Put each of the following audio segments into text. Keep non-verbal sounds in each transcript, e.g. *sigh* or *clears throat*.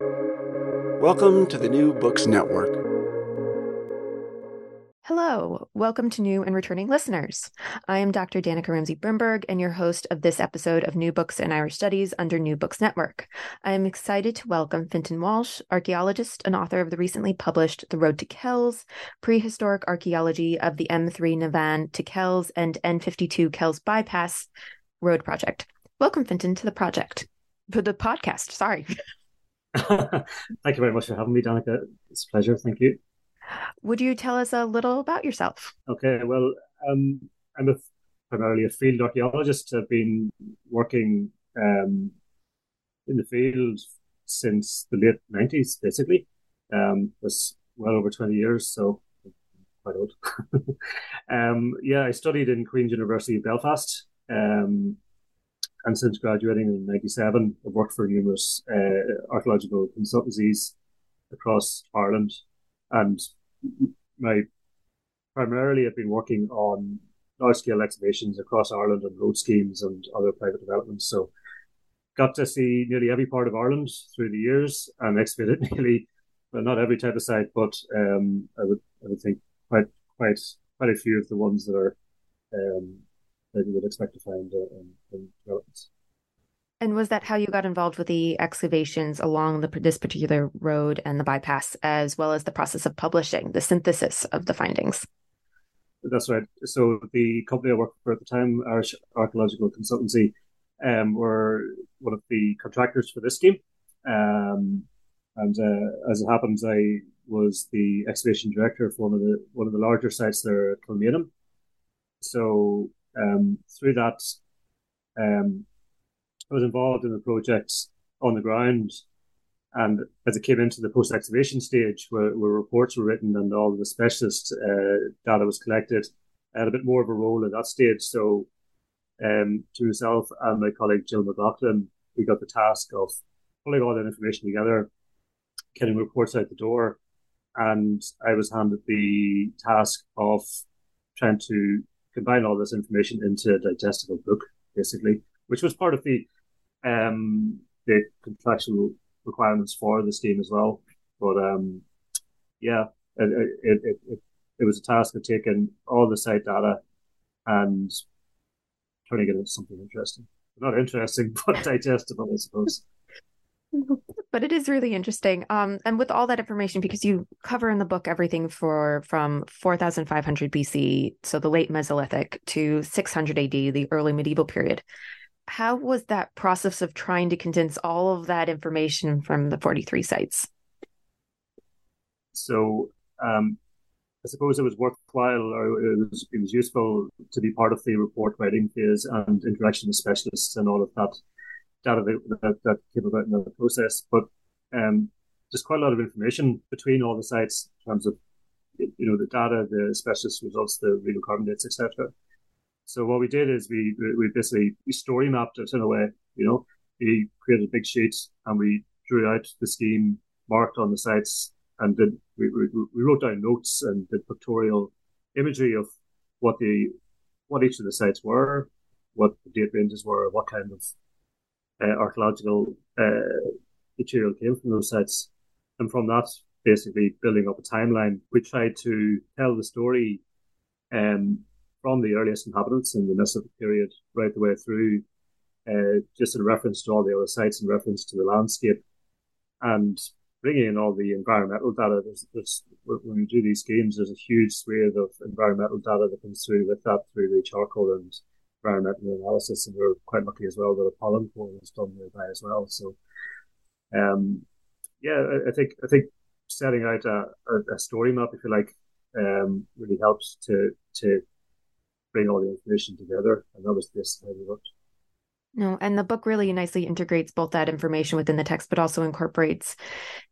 Welcome to the New Books Network. Hello, welcome to new and returning listeners. I am Dr. Danica Ramsey Brimberg and your host of this episode of New Books and Irish Studies under New Books Network. I am excited to welcome Fintan Walsh, archaeologist and author of the recently published The Road to Kells, Prehistoric Archaeology of the M3 Navan to Kells and N52 Kells Bypass Road Project. Welcome, Fintan, to the project, to the podcast. Sorry. *laughs* *laughs* Thank you very much for having me, Danica. It's a pleasure. Thank you. Would you tell us a little about yourself? Okay, well, um, I'm a, primarily a field archaeologist. I've been working um, in the field since the late 90s, basically. Um, was well over 20 years, so quite old. *laughs* um, yeah, I studied in Queen's University Belfast. Um, and since graduating in 97, I've worked for numerous uh, archaeological consultancies across Ireland. And my primarily I've been working on large scale excavations across Ireland and road schemes and other private developments. So got to see nearly every part of Ireland through the years and excavated *laughs* nearly well, not every type of site, but um, I would I would think quite quite quite a few of the ones that are um, that you would expect to find uh, in, in developments. And was that how you got involved with the excavations along the, this particular road and the bypass, as well as the process of publishing, the synthesis of the findings? That's right. So the company I worked for at the time, Irish Archaeological Consultancy, um, were one of the contractors for this scheme. Um, and uh, as it happens, I was the excavation director for one of the one of the larger sites there at Kilmainham. So um, through that, um, I was involved in the project on the ground. And as it came into the post excavation stage, where, where, reports were written and all the specialist uh, data was collected, I had a bit more of a role at that stage. So, um, to myself and my colleague Jill McLaughlin, we got the task of pulling all that information together, getting reports out the door, and I was handed the task of trying to combine all this information into a digestible book, basically, which was part of the um, the contractual requirements for the scheme as well. But um, yeah, it, it, it, it, it was a task of taking all the site data and turning it into something interesting. Not interesting, *laughs* but digestible, I suppose *laughs* but it is really interesting. Um, and with all that information, because you cover in the book everything for from 4,500 BC, so the late Mesolithic, to 600 AD, the early medieval period. How was that process of trying to condense all of that information from the 43 sites? So, um, I suppose it was worthwhile, or it was, it was useful to be part of the report writing phase and interaction with specialists and all of that data that, that, that came about in the process. But um, there's quite a lot of information between all the sites in terms of you know the data, the specialist results, the radiocarbon dates, etc. So what we did is we we basically we story mapped it in a way. You know, we created a big sheet and we drew out the scheme marked on the sites and did we, we, we wrote down notes and did pictorial imagery of what the what each of the sites were, what the date ranges were, what kind of uh, archaeological uh, material came from those sites. And from that, basically building up a timeline, we tried to tell the story um, from the earliest inhabitants in the Mesolithic period right the way through, uh, just in reference to all the other sites, in reference to the landscape, and bringing in all the environmental data. There's, there's, when we do these schemes, there's a huge swathe of environmental data that comes through with that through the charcoal and environmental analysis, and we're quite lucky as well that a pollen core was done nearby as well. So, um, yeah, I, I think I think setting out a, a, a, story map, if you like, um, really helps to to bring all the information together, and that was this how we worked. No, and the book really nicely integrates both that information within the text, but also incorporates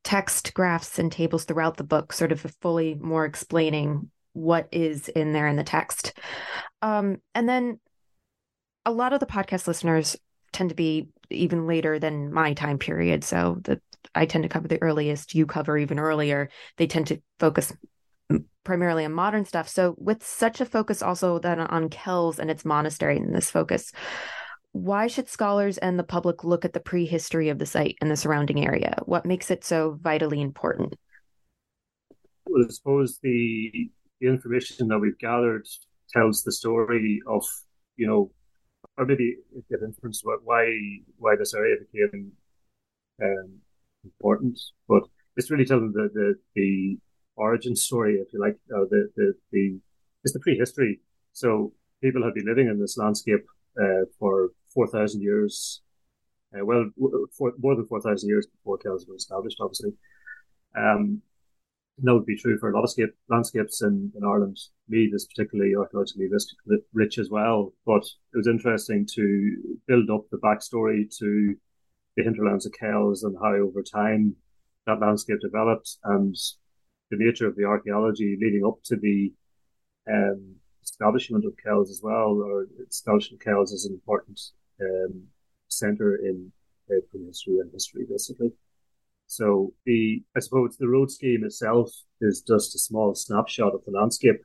text, graphs, and tables throughout the book, sort of fully more explaining what is in there in the text. Um, and then a lot of the podcast listeners tend to be even later than my time period. So the I tend to cover the earliest, you cover even earlier. They tend to focus primarily on modern stuff. So with such a focus also then on Kells and its monastery and this focus, why should scholars and the public look at the prehistory of the site and the surrounding area? What makes it so vitally important? Well, I suppose the the information that we've gathered tells the story of, you know, or maybe get inference about why why this area became um, important. But it's really telling the the, the origin story, if you like, uh, the, the the it's the prehistory. So people have been living in this landscape uh, for four thousand years. Uh, well, more than four thousand years before Kells were established, obviously. Um, that would be true for a lot of scape, landscapes in, in Ireland. Meath is particularly archaeologically rich as well. But it was interesting to build up the backstory to the hinterlands of Kells and how over time that landscape developed and the nature of the archaeology leading up to the um, establishment of Kells as well, or establishment of Kells as an important um, centre in uh, prehistory and history, basically. So the, I suppose the road scheme itself is just a small snapshot of the landscape.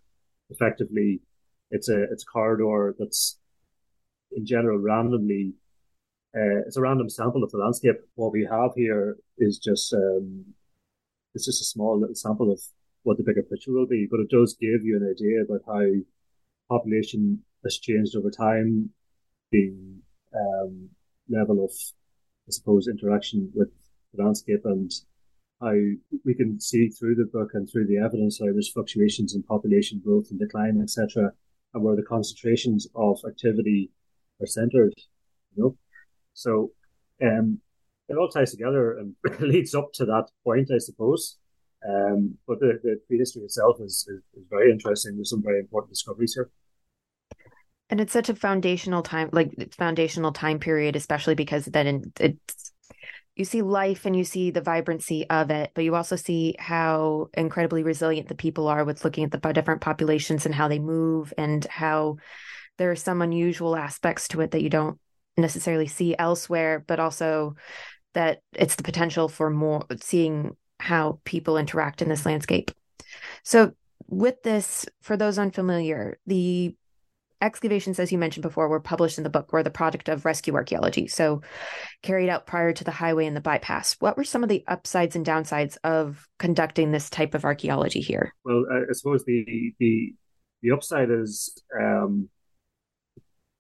Effectively, it's a, it's a corridor that's in general randomly, uh, it's a random sample of the landscape. What we have here is just, um, it's just a small little sample of what the bigger picture will be, but it does give you an idea about how population has changed over time, the um, level of, I suppose, interaction with landscape and how we can see through the book and through the evidence how there's fluctuations in population growth and decline, etc., and where the concentrations of activity are centered. You know, so um, it all ties together and *laughs* leads up to that point, I suppose. Um, but the, the prehistory itself is, is, is very interesting. There's some very important discoveries here. And it's such a foundational time, like foundational time period, especially because then it's you see life and you see the vibrancy of it, but you also see how incredibly resilient the people are with looking at the different populations and how they move and how there are some unusual aspects to it that you don't necessarily see elsewhere, but also that it's the potential for more seeing how people interact in this landscape. So, with this, for those unfamiliar, the excavations, as you mentioned before, were published in the book, were the product of rescue archaeology. So, carried out prior to the highway and the bypass. What were some of the upsides and downsides of conducting this type of archaeology here? Well, I suppose the the the upside is, um,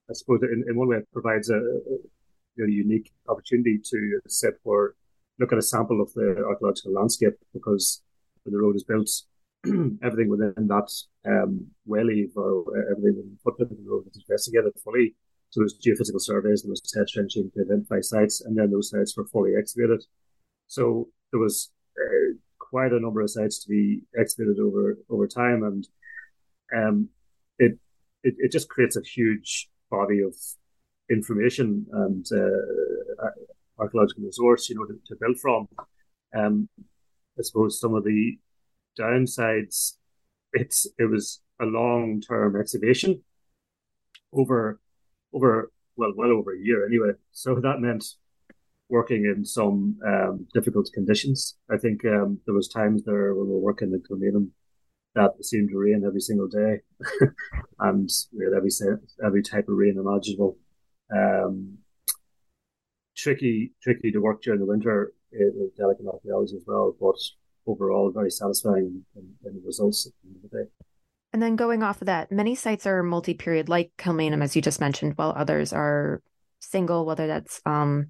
I suppose, in, in one way, it provides a, a unique opportunity to sit for look at a sample of the archaeological landscape because when the road is built, *clears throat* everything within that um, or everything in the of the road is investigated fully. So there was geophysical surveys, there was test trenching to identify sites, and then those sites were fully excavated. So there was uh, quite a number of sites to be excavated over over time, and um, it, it, it just creates a huge body of information and uh, archaeological resource, you know, to, to build from. Um, I suppose some of the downsides, it's it was a long term excavation over over well well over a year anyway. So that meant working in some um, difficult conditions. I think um, there was times there when we were working in Kilmainham that it seemed to rain every single day, *laughs* and we had every every type of rain imaginable. Um, tricky, tricky to work during the winter with delicate archaeology as well, but overall very satisfying in, in the results at the end of the day. And then going off of that, many sites are multi-period, like Kilmainham, as you just mentioned, while others are single, whether that's um,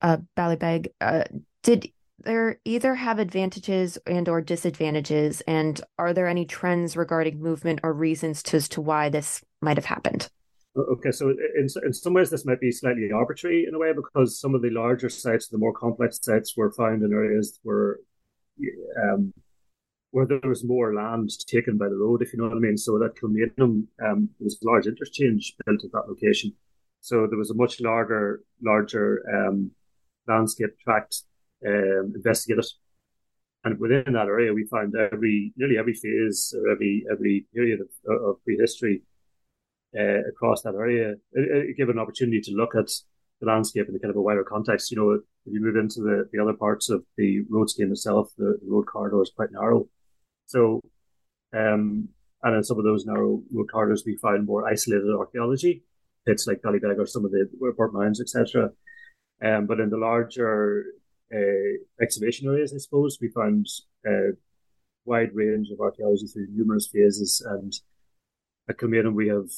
uh, Ballybeg. Uh, did there either have advantages and or disadvantages, and are there any trends regarding movement or reasons to, as to why this might have happened? Okay, so in in some ways this might be slightly arbitrary in a way because some of the larger sites, the more complex sites, were found in areas where um, where there was more land taken by the road, if you know what I mean. So that Kilmainham, um, was a large interchange built at that location. So there was a much larger, larger um, landscape tract um, investigated. And within that area, we found every nearly every phase or every every period of, of prehistory uh, across that area. It, it gave an opportunity to look at the landscape in the kind of a wider context. You know, if you move into the, the other parts of the road scheme itself, the, the road corridor is quite narrow. So, um, and in some of those narrow road corridors, we find more isolated archaeology, pits like Ballybeg or some of the burnt mounds, etc. Um, but in the larger uh, excavation areas, I suppose, we found a wide range of archaeology through numerous phases. And at Kilmainham, we have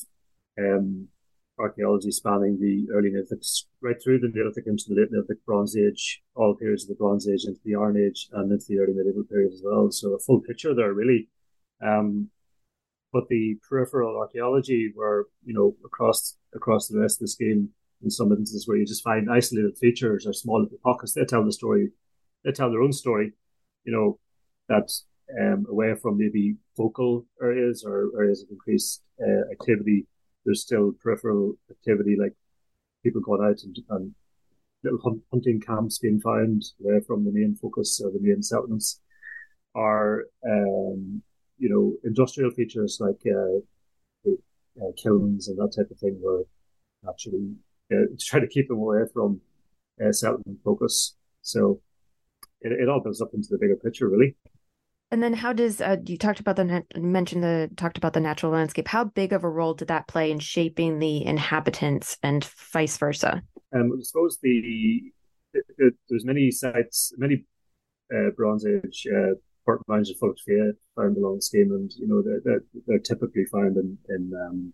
um, archaeology spanning the early Neolithic right through the Neolithic into the late Neolithic Bronze Age, all periods of the Bronze Age into the Iron Age and into the early medieval period as well. So a full picture there, really. Um, but the peripheral archaeology, where you know across across the rest of the scheme, in some instances where you just find isolated features or small little pockets, they tell the story, they tell their own story. You know that um, away from maybe focal areas or areas of increased uh, activity there's still peripheral activity like people going out and, and little hunting camps being found away from the main focus of the main settlements are um, you know industrial features like uh, uh, kilns and that type of thing were actually uh, *laughs* to try to keep them away from uh, settlement focus. So it, it all builds up into the bigger picture really and then, how does uh, you talked about the mentioned the talked about the natural landscape? How big of a role did that play in shaping the inhabitants and vice versa? Um, I suppose the there's many sites, many uh, Bronze Age uh, burnt mounds of fulacht fia found along the scheme, and you know they're, they're, they're typically found in in um,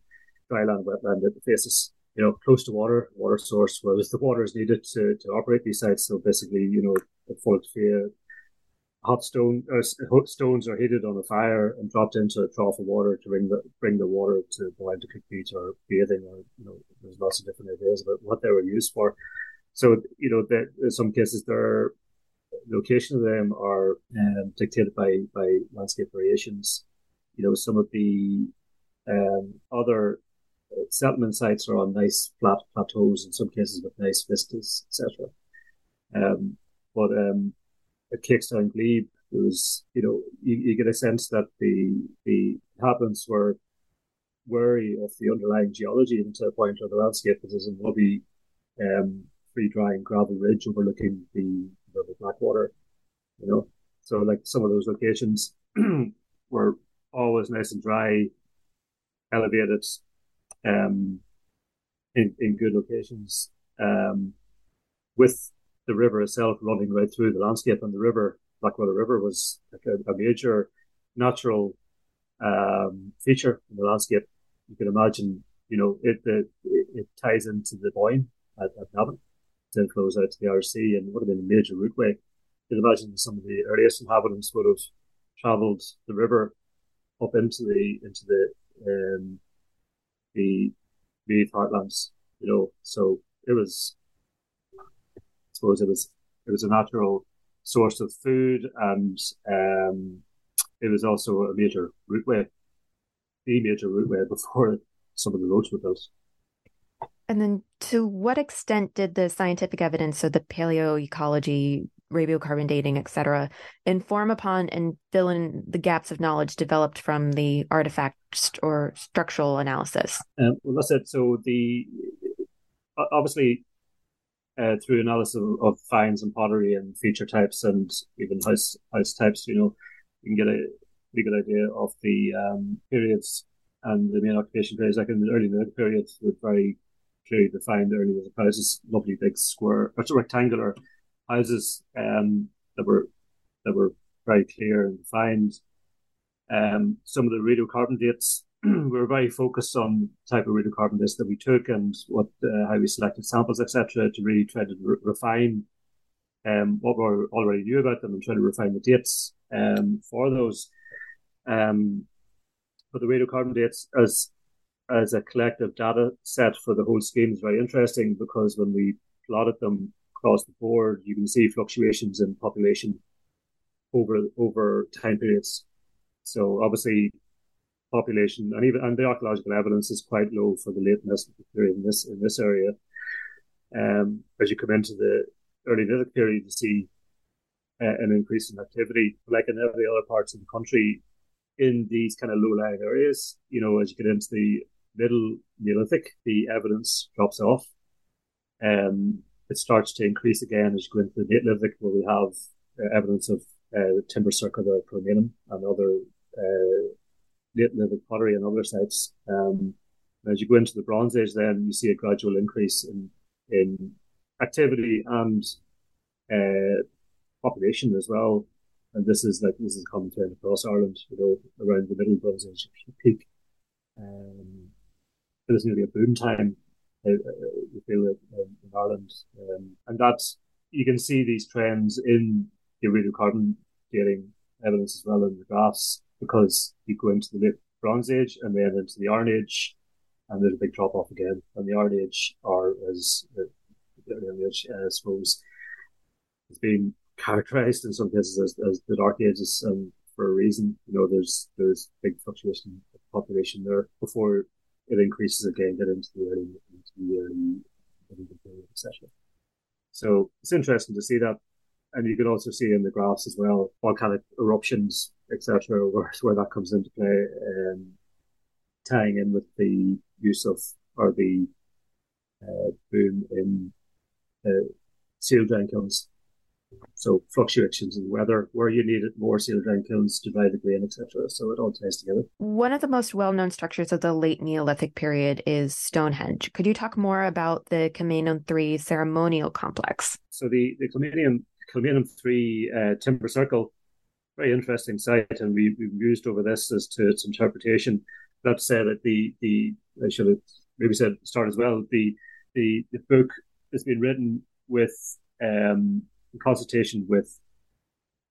dryland, wetland that faces, you know, close to water, water source, where the water is needed to, to operate these sites. So basically, you know, the fulacht fia hot stone uh, stones are heated on a fire and dropped into a trough of water to bring the bring the water to boil to cook meat or bathing or you know there's lots of different ideas about what they were used for. So you know that in some cases their location of them are um, dictated by by landscape variations. You know some of the um, other settlement sites are on nice flat plateaus in some cases with nice vistas, etc. Um, but um, at Cakestown Glebe, it was, you know, you, you, get a sense that the the inhabitants were wary of the underlying geology into the point of the landscape because there's a lovely um, free drying gravel ridge overlooking the River Blackwater, you know. So like some of those locations *clears throat* were always nice and dry, elevated, um, in, in good locations, um, with the river itself running right through the landscape, and the river, Blackwater River, was like a, a major natural um, feature in the landscape. You can imagine, you know, it it, it ties into the Boyne at, at Navan, then flows out to the Irish Sea, and would have been a major routeway. You can imagine some of the earliest inhabitants would have travelled the river up into the into the um, the Meath heartlands, you know. So it was suppose it was it was a natural source of food, and um, it was also a major routeway, the major routeway *laughs* before some of the roads were built. And then, to what extent did the scientific evidence, so the paleoecology, radiocarbon dating, etc., inform upon and fill in the gaps of knowledge developed from the artifact or structural analysis? Um, well, that's it. So the obviously uh, through analysis of, of, finds and pottery and feature types and even house house types, you know, you can get a pretty good idea of the um, periods and the main occupation periods. Like in the early Neolithic period, with very clearly defined early Neolithic houses, lovely big square or rectangular houses um, that were that were very clear and defined. Um, some of the radiocarbon dates we *clears throat* were very focused on type of radiocarbon dates that we took and what uh, how we selected samples, etc., to really try to re- refine um, what we already knew about them and try to refine the dates um, for those. Um, but the radiocarbon dates as as a collective data set for the whole scheme is very interesting because when we plotted them across the board, you can see fluctuations in population over over time periods. So obviously population, and even and the archaeological evidence is quite low for the late Mesolithic period in this in this area. Um, as you come into the early Neolithic period, you see uh, an increase in activity, like in every other parts of the country, in these kind of low-lying areas. You know, as you get into the middle Neolithic, the evidence drops off. Um, it starts to increase again as you go into the late Neolithic, where we have uh, evidence of uh, timber circular Permianum and other uh, late Neolithic pottery and other sites. Um, as you go into the Bronze Age, then you see a gradual increase in in activity and uh, population as well. And this is like this is a common trend across Ireland, you know, around the middle Bronze Age peak. Um, it was nearly a boom time. Uh, uh, you feel it in, in Ireland, um, and that's you can see these trends in the radiocarbon dating evidence as well in the graphs because you go into the late Bronze Age and then into the Iron Age, and there's a big drop off again. And the Iron Age, or as uh, the Iron Age, uh, I suppose, has been characterized in some cases as, as the Dark Ages and for a reason. You know, there's there's big fluctuation of population there before it increases again, get into the early into the early period, etc. So it's interesting to see that, and you can also see in the graphs as well volcanic eruptions, etc., where where that comes into play, um, tying in with the use of or the uh, boom in uh, cereal drying kilns so fluctuations in weather, where you needed more cereal drying kilns to dry the grain, etc. So it all ties together. One of the most well-known structures of the late Neolithic period is Stonehenge. Could you talk more about the Kilmainham Three ceremonial complex? So the the Kilmainham Kilmainham Three uh, Timber Circle, very interesting site, and we, we've used over this as to its interpretation. That said, that the the I should have maybe said start as well. The the the book has been written with um, consultation with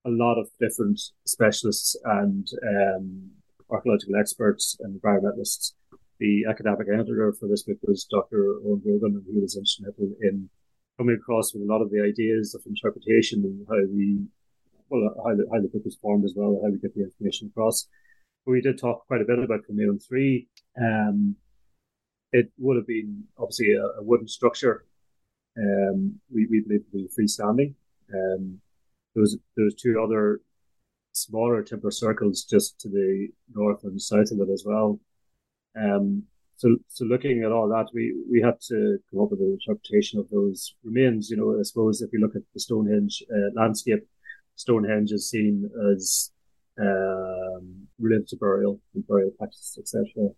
a lot of different specialists and um, archaeological experts and environmentalists. The academic editor for this book was Dr. Eoin Grogan, and he was instrumental in coming across with a lot of the ideas of interpretation and how we, well, how the, how the book was formed as well, how we get the information across. But we did talk quite a bit about Kilmainham 3. Um, it would have been obviously a, a wooden structure. Um, we, we believe to be freestanding. Um, there was there was two other smaller timber circles just to the north and south of it as well. Um, so so looking at all that, we we had to come up with an interpretation of those remains. You know, I suppose if you look at the Stonehenge uh, landscape, Stonehenge is seen as um, related to burial and burial practices, etc.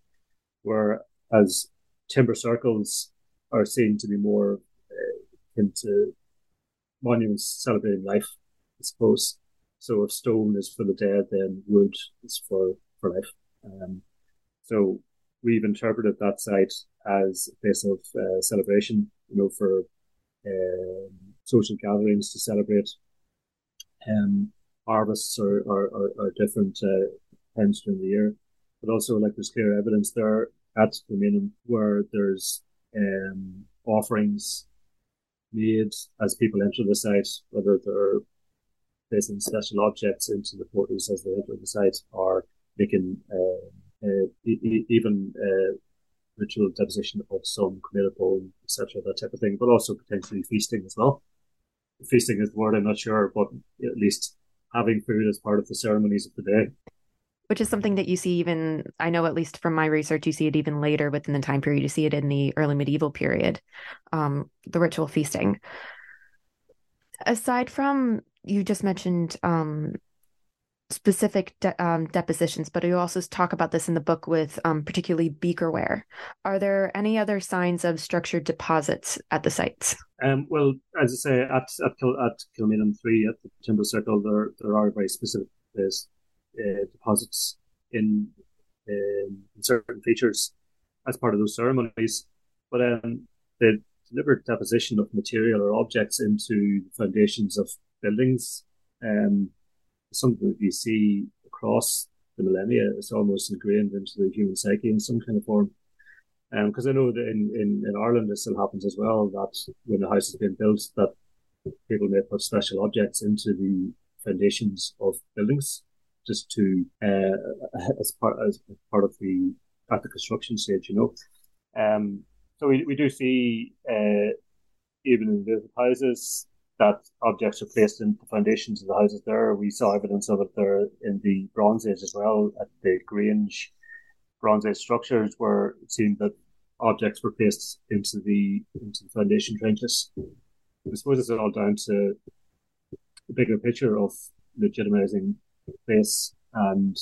Whereas timber circles are seen to be more uh, into monuments celebrating life, I suppose. So if stone is for the dead, then wood is for, for life. Um, so we've interpreted that site as a place of uh, celebration, you know, for um, social gatherings to celebrate um, harvests or, or, or, or different uh, times during the year. But also, like, there's clear evidence there at Kilmainham where there's um, offerings made as people enter the site, whether they're placing special objects into the portals as they enter the site or making uh, e- even uh, ritual deposition of some committed bone, etc., that type of thing, but also potentially feasting as well. Feasting is the word, I'm not sure, but at least having food as part of the ceremonies of the day which is something that you see even i know at least from my research you see it even later within the time period you see it in the early medieval period um, the ritual feasting aside from you just mentioned um, specific de- um, depositions but you also talk about this in the book with um, particularly beakerware are there any other signs of structured deposits at the sites um, well as i say at at, Kil- at kilmainham 3 at the timber circle there there are very specific uh, deposits in, in certain features as part of those ceremonies. But um, the deliberate deposition of material or objects into the foundations of buildings, um, something that you see across the millennia. It's almost ingrained into the human psyche in some kind of form. Because um, I know that in, in, in Ireland it still happens as well that when a house has been built, that people may put special objects into the foundations of buildings just to uh, *laughs* as part as part of the at the construction stage, you know. Um, so we, we do see uh, even in the houses that objects are placed in the foundations of the houses there. We saw evidence of it there in the Bronze Age as well at the Grange Bronze Age structures where it seemed that objects were placed into the into the foundation trenches. I suppose it's all down to the bigger picture of legitimizing place and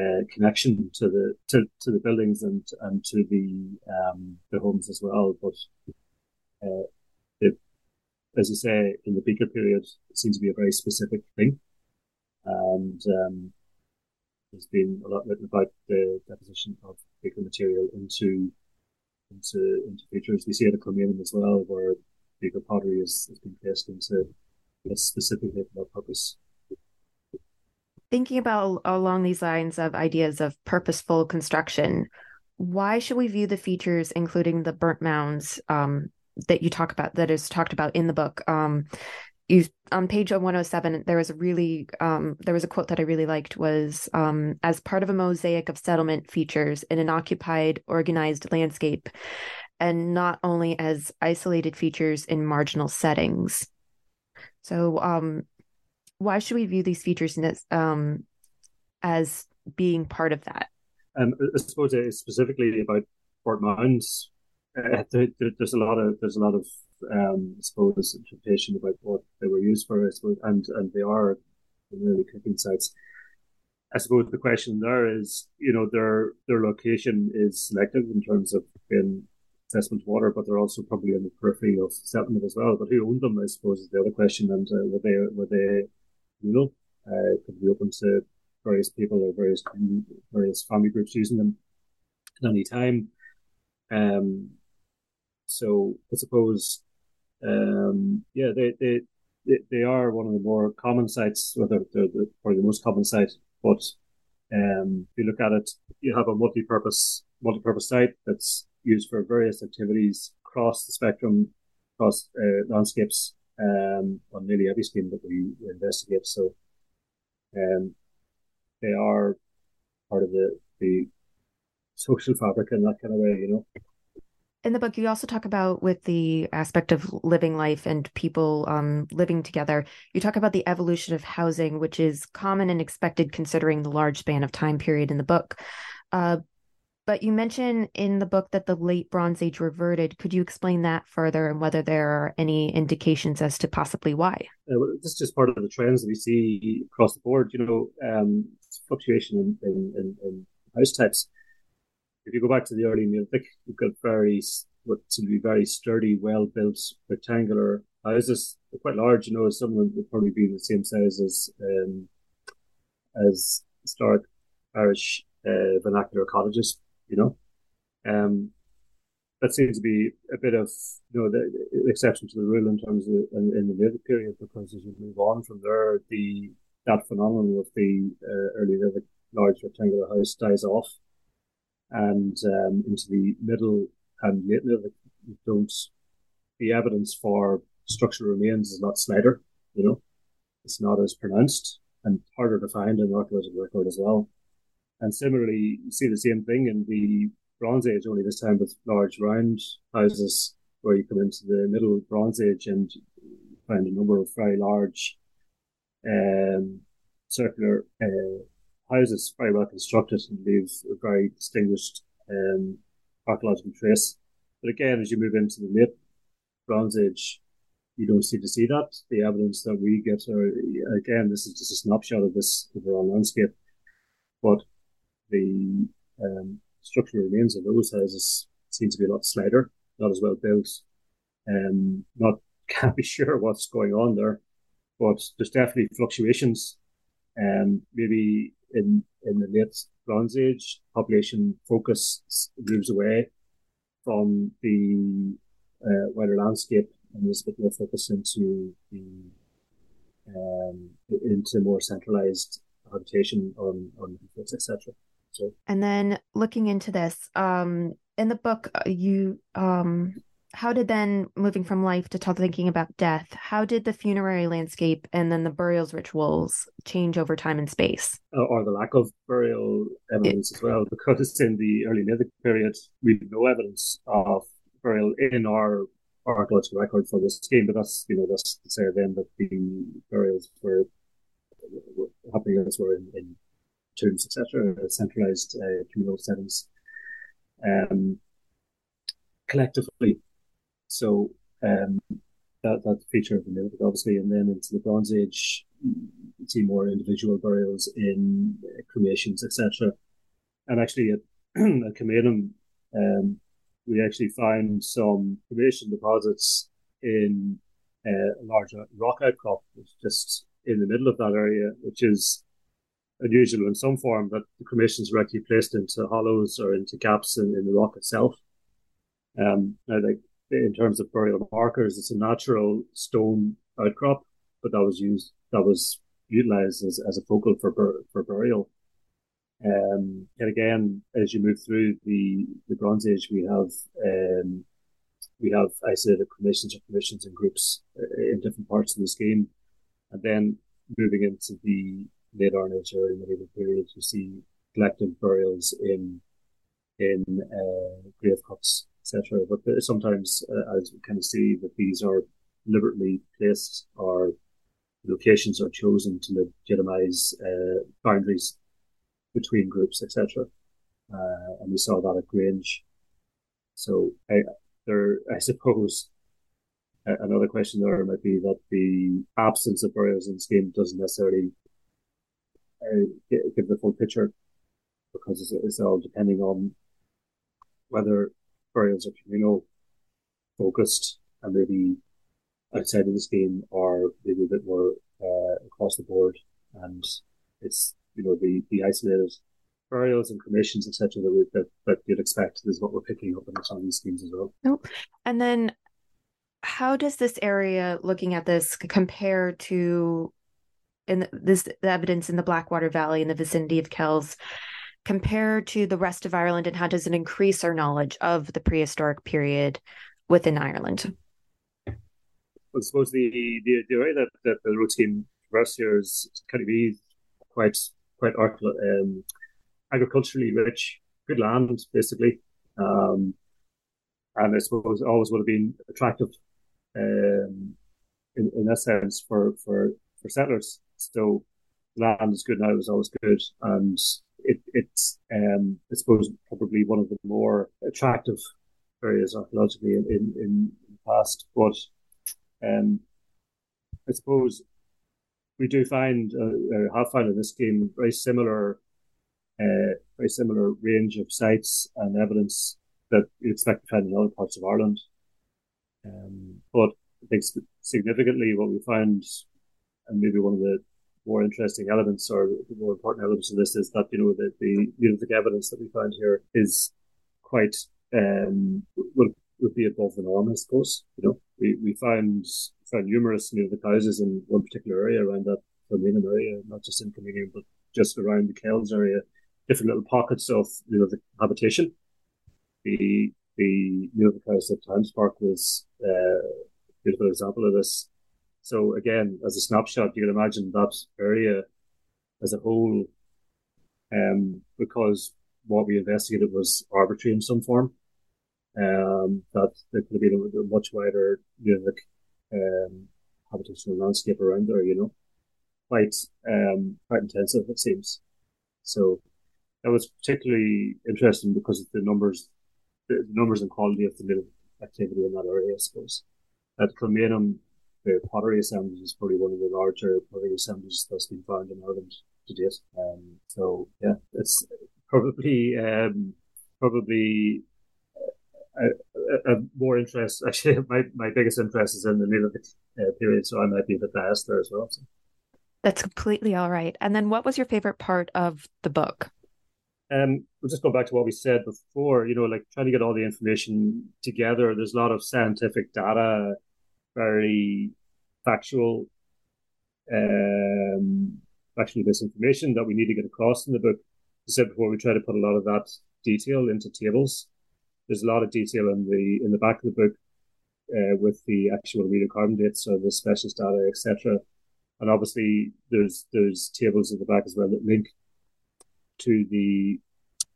uh, connection to the to, to the buildings and and to the um, the homes as well. But uh, as I say, in the Beaker period, it seems to be a very specific thing, and um, there's been a lot written about the deposition of Beaker material into into into features. We see it at Kilmainham as well, where Beaker pottery is, being placed into a that purpose thinking about along these lines of ideas of purposeful construction, why should we view the features, including the burnt mounds um, that you talk about, that is talked about in the book? Um, you on page 107 there was a really um, there was a quote that i really liked was um, as part of a mosaic of settlement features in an occupied organized landscape and not only as isolated features in marginal settings so um, why should we view these features as um, as being part of that? Um, I suppose it's specifically about burnt mounds. Uh, there, there's a lot of there's a lot of um, I suppose interpretation about what they were used for. I suppose, and and they are really cooking sites. I suppose the question there is, you know, their their location is selective in terms of being assessment water, but they're also probably in the periphery of settlement as well. But who owned them, I suppose, is the other question. And uh, were they were they Google. Uh, it could be open to various people or various various family groups using them at any time. Um, so I suppose, um, yeah, they, they, they, are one of the more common sites, or they're, they're, they're probably the most common site. But um, if you look at it, you have a multi-purpose multi-purpose site that's used for various activities across the spectrum, across uh, landscapes, um, on nearly every scheme that we investigate. So, um, they are part of the, the social fabric in that kind of way, you know. In the book, you also talk about with the aspect of living life and people um, living together. You talk about the evolution of housing, which is common and expected considering the large span of time period in the book. Uh, but you mention in the book that the late Bronze Age reverted. Could you explain that further and whether there are any indications as to possibly why? Uh, well, this is just part of the trends that we see across the board. You know, um, fluctuation in, in, in, in, house types. If you go back to the early Neolithic, you've got very what seem to be very sturdy, well built, rectangular houses. They're quite large. You know, some of them would probably be the same size as um, as historic Irish uh, vernacular cottages you know. Um, that seems to be a bit of you know the, the exception to the rule in terms of in, in the later period because as you move on from there, the that phenomenon of the uh, early Neolithic large rectangular house dies off, and um, into the middle and late you don't the evidence for structural remains is not slighter, you know, it's not as pronounced and harder to find in the archaeological record as well. And similarly, you see the same thing in the Bronze Age, only this time with large round houses where you come into the middle Bronze Age and find a number of very large um, circular uh, houses, very well constructed and leave a very distinguished um, archaeological trace. But again, as you move into the late Bronze Age, you don't seem to see that. The evidence that we get are, again, this is just a snapshot of this overall landscape. But the um, structural remains of those houses seem to be a lot slighter, not as well built. Um, not *laughs* can't be sure what's going on there, but there's definitely fluctuations. Um, maybe in in the late Bronze Age, population focus moves away from the uh, wider landscape and there's a bit more focus into the um, into more centralized habitation on on etc. And then looking into this, um, in the book, uh, you um, how did then moving from life to thinking about death how did the funerary landscape and then the burials rituals change over time and space? Or the lack of burial evidence it, as well because in the early Neolithic period we have no evidence of burial in our archaeological record for this scheme but that's you know that's to say then that the burials were, were happening elsewhere in, in tombs etc centralized uh, communal settings. Um, collectively so um, that that feature of the Neolithic, obviously, and then into the Bronze Age, you see more individual burials in uh, cremations, etc. And actually, at, *clears throat* at um, we actually find some cremation deposits in uh, a large rock outcrop, just in the middle of that area, which is unusual in some form that the cremations were actually placed into hollows or into gaps in, in the rock itself. Um, now, like in terms of burial markers, it's a natural stone outcrop, but that was used that was utilized as, as a focal for for burial. Um, and again, as you move through the, the Bronze Age, we have um, we have isolated cremations or cremations and groups uh, in different parts of the scheme, and then moving into the late Iron Age, early medieval period, you see collective burials in in uh, grave cuts etc. But sometimes, uh, as we kind of see, that these are deliberately placed or locations are chosen to legitimize uh, boundaries between groups, etc. Uh, and we saw that at Grange. So I, there, I *laughs* suppose another question there might be that the absence of burials in scheme doesn't necessarily uh, give the full picture because it's, it's all depending on whether burials are communal focused and maybe outside of this game are maybe a bit more uh, across the board. And it's you know the the isolated burials and cremations etc that, that that you'd expect is what we're picking up in some of these schemes as well. Nope. and then how does this area looking at this compare to in this the evidence in the blackwater valley in the vicinity of kells compare to the rest of Ireland and how does it increase our knowledge of the prehistoric period within Ireland? I suppose the the, the way that, that the routine traverse here is kind of be quite quite um, agriculturally rich, good land basically, um, and I suppose always would have been attractive um, in, in that sense for for for settlers. So land is good now; it was always good, and it, it's, um, I suppose, probably one of the more attractive areas archaeologically in, in, in the past. But um, I suppose we do find, uh, have found in this game, very similar, uh, very similar range of sites and evidence that you expect to find in other parts of Ireland. Um, but I think significantly what we found, and maybe one of the more interesting elements or the more important elements of this is that you know the, the Neolithic evidence that we found here is quite um would, would be above the norm, I suppose. You know, we we found found numerous Neolithic houses in one particular area around that Kilmainham area, not just in Kilmainham, but just around the Kells area, different little pockets of you know, the habitation. The the Neolithic house at Times Park was uh, a beautiful example of this. So again, as a snapshot, you can imagine that area as a whole, um, because what we investigated was arbitrary in some form. Um, that there could have been a, much wider, you know, um, habitational landscape around there, you know, quite, um, quite intensive, it seems. So that was particularly interesting because of the numbers, the numbers and quality of the activity in that area, I suppose. At Kilmainham, the pottery assemblage is probably one of the larger pottery assemblages that's been found in Ireland to date. Um, so yeah, it's probably um, probably a, a, a, more interest. *laughs* Actually, my, my biggest interest is in the Neolithic uh, period, so I might be a bit biased there as well. So. That's completely all right. And then, what was your favorite part of the book? Um, we'll just go back to what we said before. You know, like trying to get all the information together. There's a lot of scientific data very factual, um, factually based information that we need to get across in the book. I said before, we try to put a lot of that detail into tables. There's a lot of detail in the in the back of the book uh, with the actual radiocarbon dates or the specialist data, etc. And obviously, there's there's tables at the back as well that link to the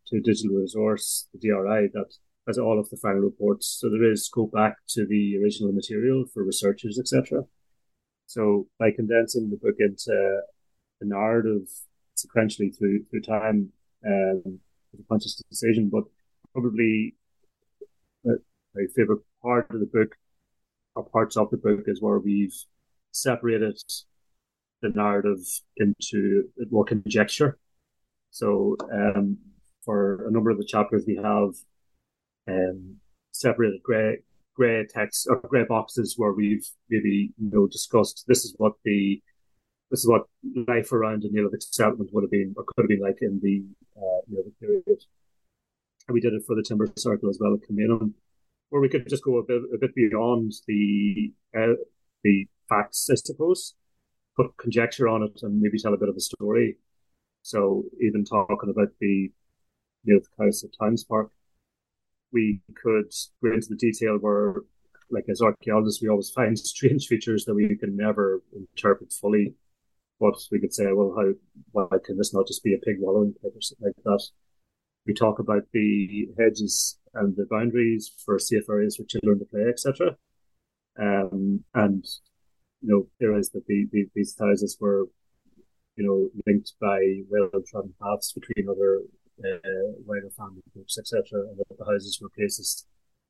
to digital resource, the DRI, that has all of the final reports. So there is scope back to the original material for researchers, etc. So by condensing the book into a narrative sequentially through through time, um, a conscious decision, but probably uh, my favorite part of the book or parts of the book is where we've separated the narrative into more conjecture. So um, for a number of the chapters, we have um, separated grey grey text or grey boxes where we've maybe you know discussed this is what the this is what life around the Neolithic settlement would have been or could have been like in the uh, Neolithic period. And we did it for the Timber Circle as well at Kilmainham, where we could just go a bit a bit beyond the uh, the facts, I suppose, put conjecture on it, and maybe tell a bit of a story. So even talking about the Neolithic House at Townparks, we could go into the detail where, like as archaeologists, we always find *laughs* strange features that we can never interpret fully. But we could say, well, how why can this not just be a pig wallowing pit or something like that? We talk about the hedges and the boundaries for safe areas for children to play, etc. Um, and you know, areas that the, the, these houses were, you know, linked by well-trodden paths between other uh, wider family groups, etc. And that the houses were places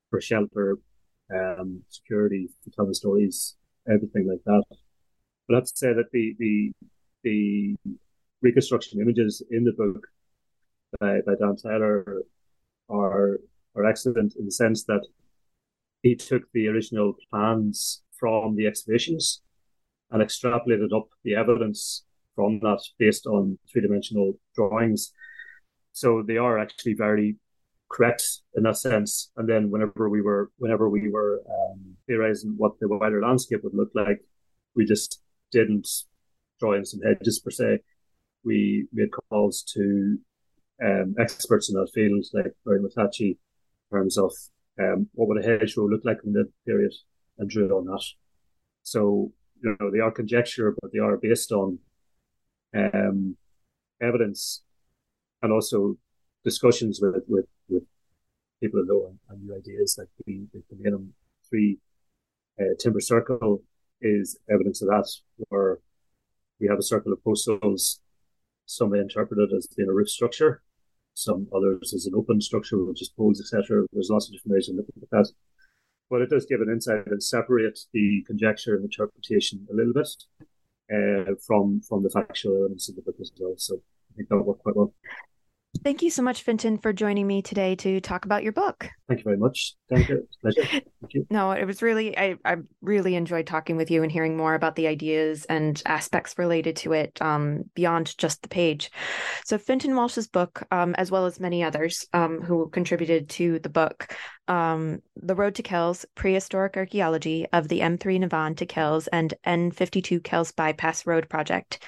for shelter, um, security, for telling stories, everything like that. But I have to say that the the the reconstruction images in the book by, by Dan Tyler are are excellent in the sense that he took the original plans from the excavations and extrapolated up the evidence from that based on three dimensional drawings so they are actually very correct in that sense. And then whenever we were whenever we were um, theorizing what the wider landscape would look like, we just didn't draw in some hedges per se. We made calls to um, experts in that field, like Brian Matachi, in terms of um, what would a hedge row look like in the period, and drew it on that. So you know they are conjecture, but they are based on um, evidence and also discussions with with, with people who know and, new ideas like the the Kilmainham three uh, timber circle is evidence of that where we have a circle of post holes some may interpret it as being a roof structure some others as an open structure with just poles etc there's lots of different ways of looking at that. But it does give an insight and separate the conjecture and interpretation a little bit uh, from from the factual elements of the book as well. So I think that worked quite well. Thank you so much, Fintan, for joining me today to talk about your book. Thank you very much. Thank you. Pleasure. Thank you. *laughs* No, it was really, I, I really enjoyed talking with you and hearing more about the ideas and aspects related to it um, beyond just the page. So, Fintan Walsh's book, um, as well as many others um, who contributed to the book, um, The Road to Kells Prehistoric Archaeology of the M3 Navan to Kells and N52 Kells Bypass Road Project,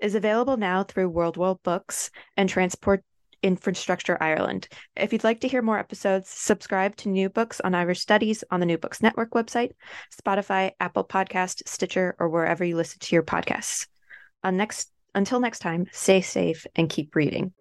is available now through Wordwell Books and Transport Infrastructure Ireland. If you'd like to hear more episodes, subscribe to New Books on Irish Studies on the New Books Network website, Spotify, Apple Podcast, Stitcher, or wherever you listen to your podcasts. On next, until next time, stay safe and keep reading.